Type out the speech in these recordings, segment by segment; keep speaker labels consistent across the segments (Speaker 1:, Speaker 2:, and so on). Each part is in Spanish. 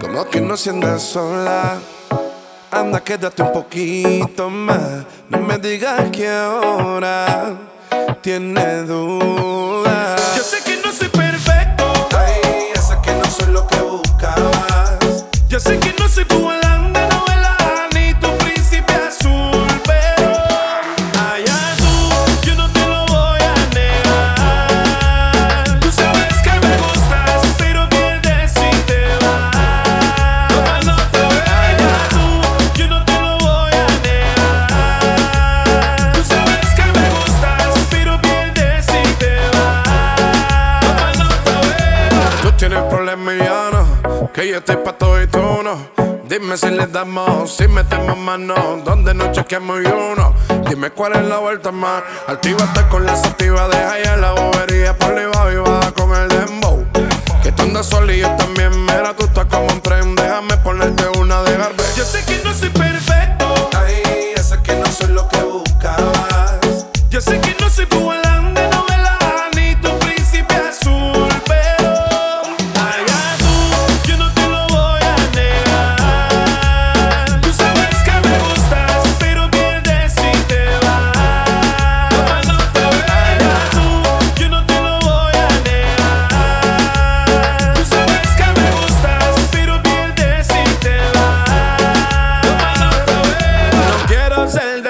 Speaker 1: Como que no se anda sola. Anda, quédate un poquito más. No me digas que ahora tiene dudas.
Speaker 2: Yo sé que no soy perfecto.
Speaker 1: Que
Speaker 2: yo
Speaker 1: estoy pa' todo y tú no. Dime si le damos, si metemos mano. Donde no chequeamos y uno. Dime cuál es la vuelta más. Actívate con la sativa, deja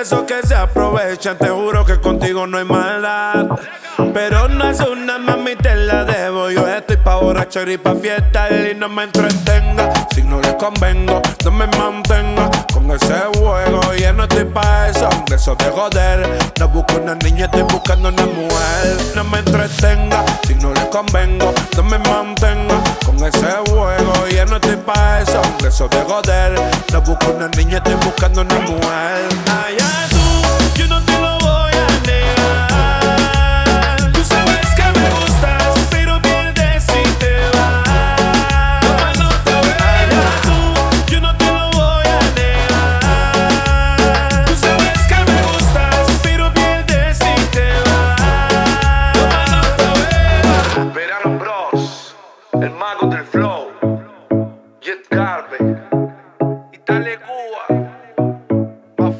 Speaker 1: esos que se aprovechan. Te juro que contigo no hay maldad. Pero no es una mami, te la debo. Yo estoy pa' borrachera y pa' fiesta y no me entretenga. Si no le convengo, no me mantenga con ese juego. Y no estoy pa' eso, de eso de joder. No busco una niña, estoy buscando una mujer. No me entretenga, si no le convengo, no me mantenga con ese juego. Y no estoy pa' eso, de eso de joder. No busco una niña, estoy buscando una mujer.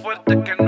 Speaker 2: fuerte que no.